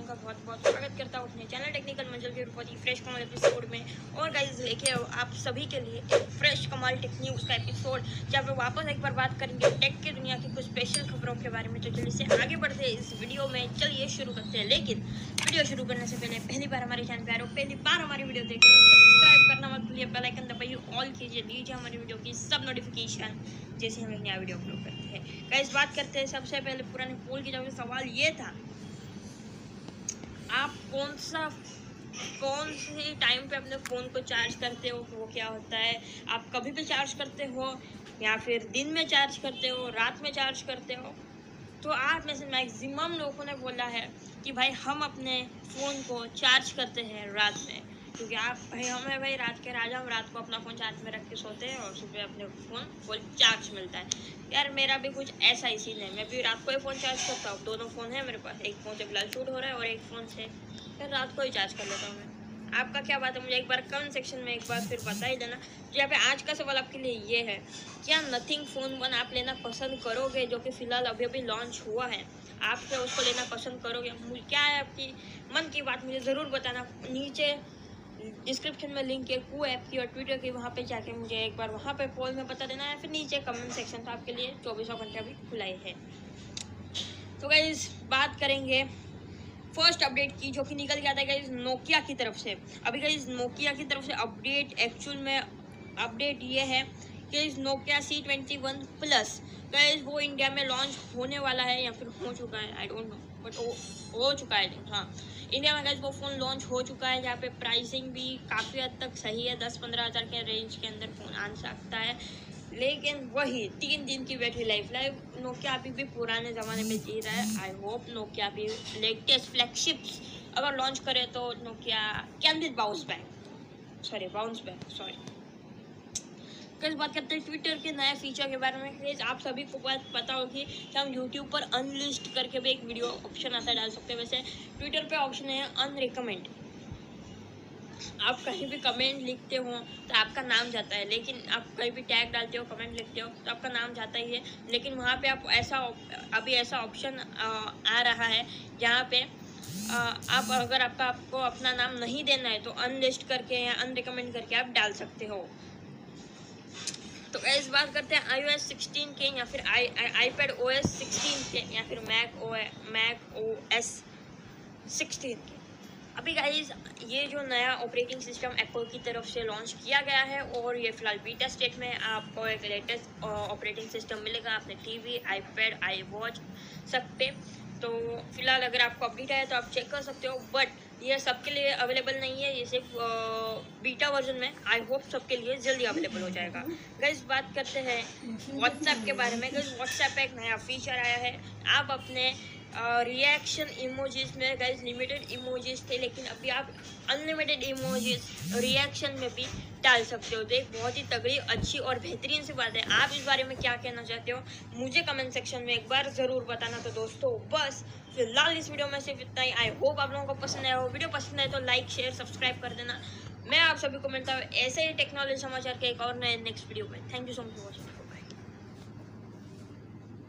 लोगों का बहुत बहुत स्वागत करता हूँ अपने चैनल टेक्निकल मंजिल के रूपी फ्रेश कमाल एपिसोड में। और गाइज़ लेके आप सभी के लिए एक फ्रेश कमाल टेक न्यूज़ का एपिसोड जब पे वापस एक बार बात करेंगे टेक की दुनिया की कुछ स्पेशल खबरों के बारे में। तो जल्दी से आगे बढ़ते इस वीडियो में। चलिए शुरू करते हैं। लेकिन वीडियो शुरू करने से पहले पहली बार हमारे चैनल पर आ रहे हो, पहली बार हमारी वीडियो देख रहे हो सब्सक्राइब करना मत भूलिए बेलाइकन दबाइए ऑल कीजिए लीजिए हमारी वीडियो की सब नोटिफिकेशन जैसे हम एक नया वीडियो अपलोड करते हैं। गाइज़ बात करते हैं सबसे पहले पुराने पोल की जब सवाल ये था आप कौन सा, कौन से टाइम पे अपने फ़ोन को चार्ज करते हो? वो क्या होता है? आप कभी भी चार्ज करते हो? या फिर दिन में चार्ज करते हो? रात में चार्ज करते हो? तो आप में से मैक्सिमम लोगों ने बोला है कि भाई हम अपने फ़ोन को चार्ज करते हैं रात में। क्योंकि आप भाई, हमें भाई रात के राजा, हम रात को अपना फ़ोन चार्ज में रख के सोते हैं और सुबह अपने फ़ोन फुल चार्ज मिलता है। यार, मेरा भी कुछ ऐसा ही सीन है। मैं भी रात को ही फ़ोन चार्ज करता हूँ। दोनों फ़ोन है मेरे पास। एक फ़ोन से फ़िलहाल शूट हो रहा है और एक फ़ोन से फिर रात को ही चार्ज कर लेता हूँ मैं। आपका क्या बात है? मुझे एक बार कमेंट सेक्शन में एक बार फिर बता ही देना यहाँ पे आज का सवाल आपके लिए ये है क्या नथिंग फ़ोन वन आप लेना पसंद करोगे जो कि फ़िलहाल अभी अभी लॉन्च हुआ है? आप क्या उसको लेना पसंद करोगे? क्या है आपकी मन की बात मुझे ज़रूर बताना। नीचे डिस्क्रिप्शन में लिंक है कू ऐप की और ट्विटर की, वहाँ पे जाके मुझे एक बार वहाँ पे पोल में बता देना। है फिर नीचे कमेंट सेक्शन तो आपके लिए, चौबीसों घंटे अभी खुला ही है। तो गाइज़ बात करेंगे फ़र्स्ट अपडेट की, जो कि निकल गया था गाइज़ नोकिया की तरफ़ से। अभी गाइज़ नोकिया की तरफ़ से अपडेट एक्चुअल में अपडेट ये है इस Nokia C twenty one plus guys वो इंडिया में लॉन्च होने वाला है या फिर हो चुका है? आई डोंट नो बट हो चुका है हाँ। इंडिया में गैस वो फ़ोन लॉन्च हो चुका है, जहाँ पे प्राइसिंग भी काफ़ी हद तक सही है। दस पंद्रह हज़ार के रेंज के अंदर फ़ोन आ सकता है। लेकिन वही, तीन दिन की बैटरी लाइफ लाइफ नोकिया अभी भी पुराने ज़माने में जी रहा है। आई होप नोकिया भी लेटेस्ट फ्लैगशिप्स अगर लॉन्च करे तो Nokia can bounce back sorry bounce back sorry कल बात करते हैं ट्विटर के नए फीचर के बारे में। प्लीज़ आप सभी को पता होगी कि हम यूट्यूब पर अनलिस्ट करके भी एक वीडियो ऑप्शन आता है, डाल सकते हैं। वैसे ट्विटर पे ऑप्शन है अनरिकमेंड आप कहीं भी कमेंट लिखते हो तो आपका नाम जाता है, लेकिन आप कहीं भी टैग डालते हो कमेंट लिखते हो तो आपका नाम जाता ही है। लेकिन वहाँ पे आप ऐसा अभी ऐसा ऑप्शन आ रहा है, जहाँ पे आप अगर आपका आपको अपना नाम नहीं देना है तो अनलिस्ट करके या अनरिकमेंड करके आप डाल सकते हो। तो इस बात करते हैं आई ओ एस सिक्सटीन के या फिर I iPad O S sixteen के या फिर Mac O Mac O S sixteen के। अभी गाइज़ ये जो नया ऑपरेटिंग सिस्टम एप्पल की तरफ़ से लॉन्च किया गया है और ये फ़िलहाल बीटा स्टेट में आपको एक लेटेस्ट ऑपरेटिंग सिस्टम मिलेगा अपने टीवी आईपैड आई वॉच सब पे। तो फ़िलहाल अगर आपको अपडेट आया तो आप चेक कर सकते हो बट ये सबके लिए अवेलेबल नहीं है, ये सिर्फ़ बीटा वर्जन में। आई होप सबके लिए जल्दी अवेलेबल हो जाएगा। गैस बात करते हैं व्हाट्सएप के बारे में। गैस व्हाट्सएप एक नया फीचर आया है। आप अपने रिएक्शन इमोजीज में गैस लिमिटेड इमोजीज थे, लेकिन अभी आप अनलिमिटेड इमोजीज रिएक्शन में भी डाल सकते हो। तो एक बहुत ही तगड़ी, अच्छी और बेहतरीन सी बात है। आप इस बारे में क्या कहना चाहते हो? मुझे कमेंट सेक्शन में एक बार ज़रूर बताना। तो दोस्तों, बस, फ़िलहाल इस वीडियो में सिर्फ़ इतना ही। आई होप आप लोगों को पसंद आया हो। वीडियो पसंद आए तो लाइक शेयर सब्सक्राइब कर देना। मैं आप सभी को मिलता हूँ ऐसे ही टेक्नोलॉजी समाचार के एक और नए नेक्स्ट वीडियो में। Thank you so much for watching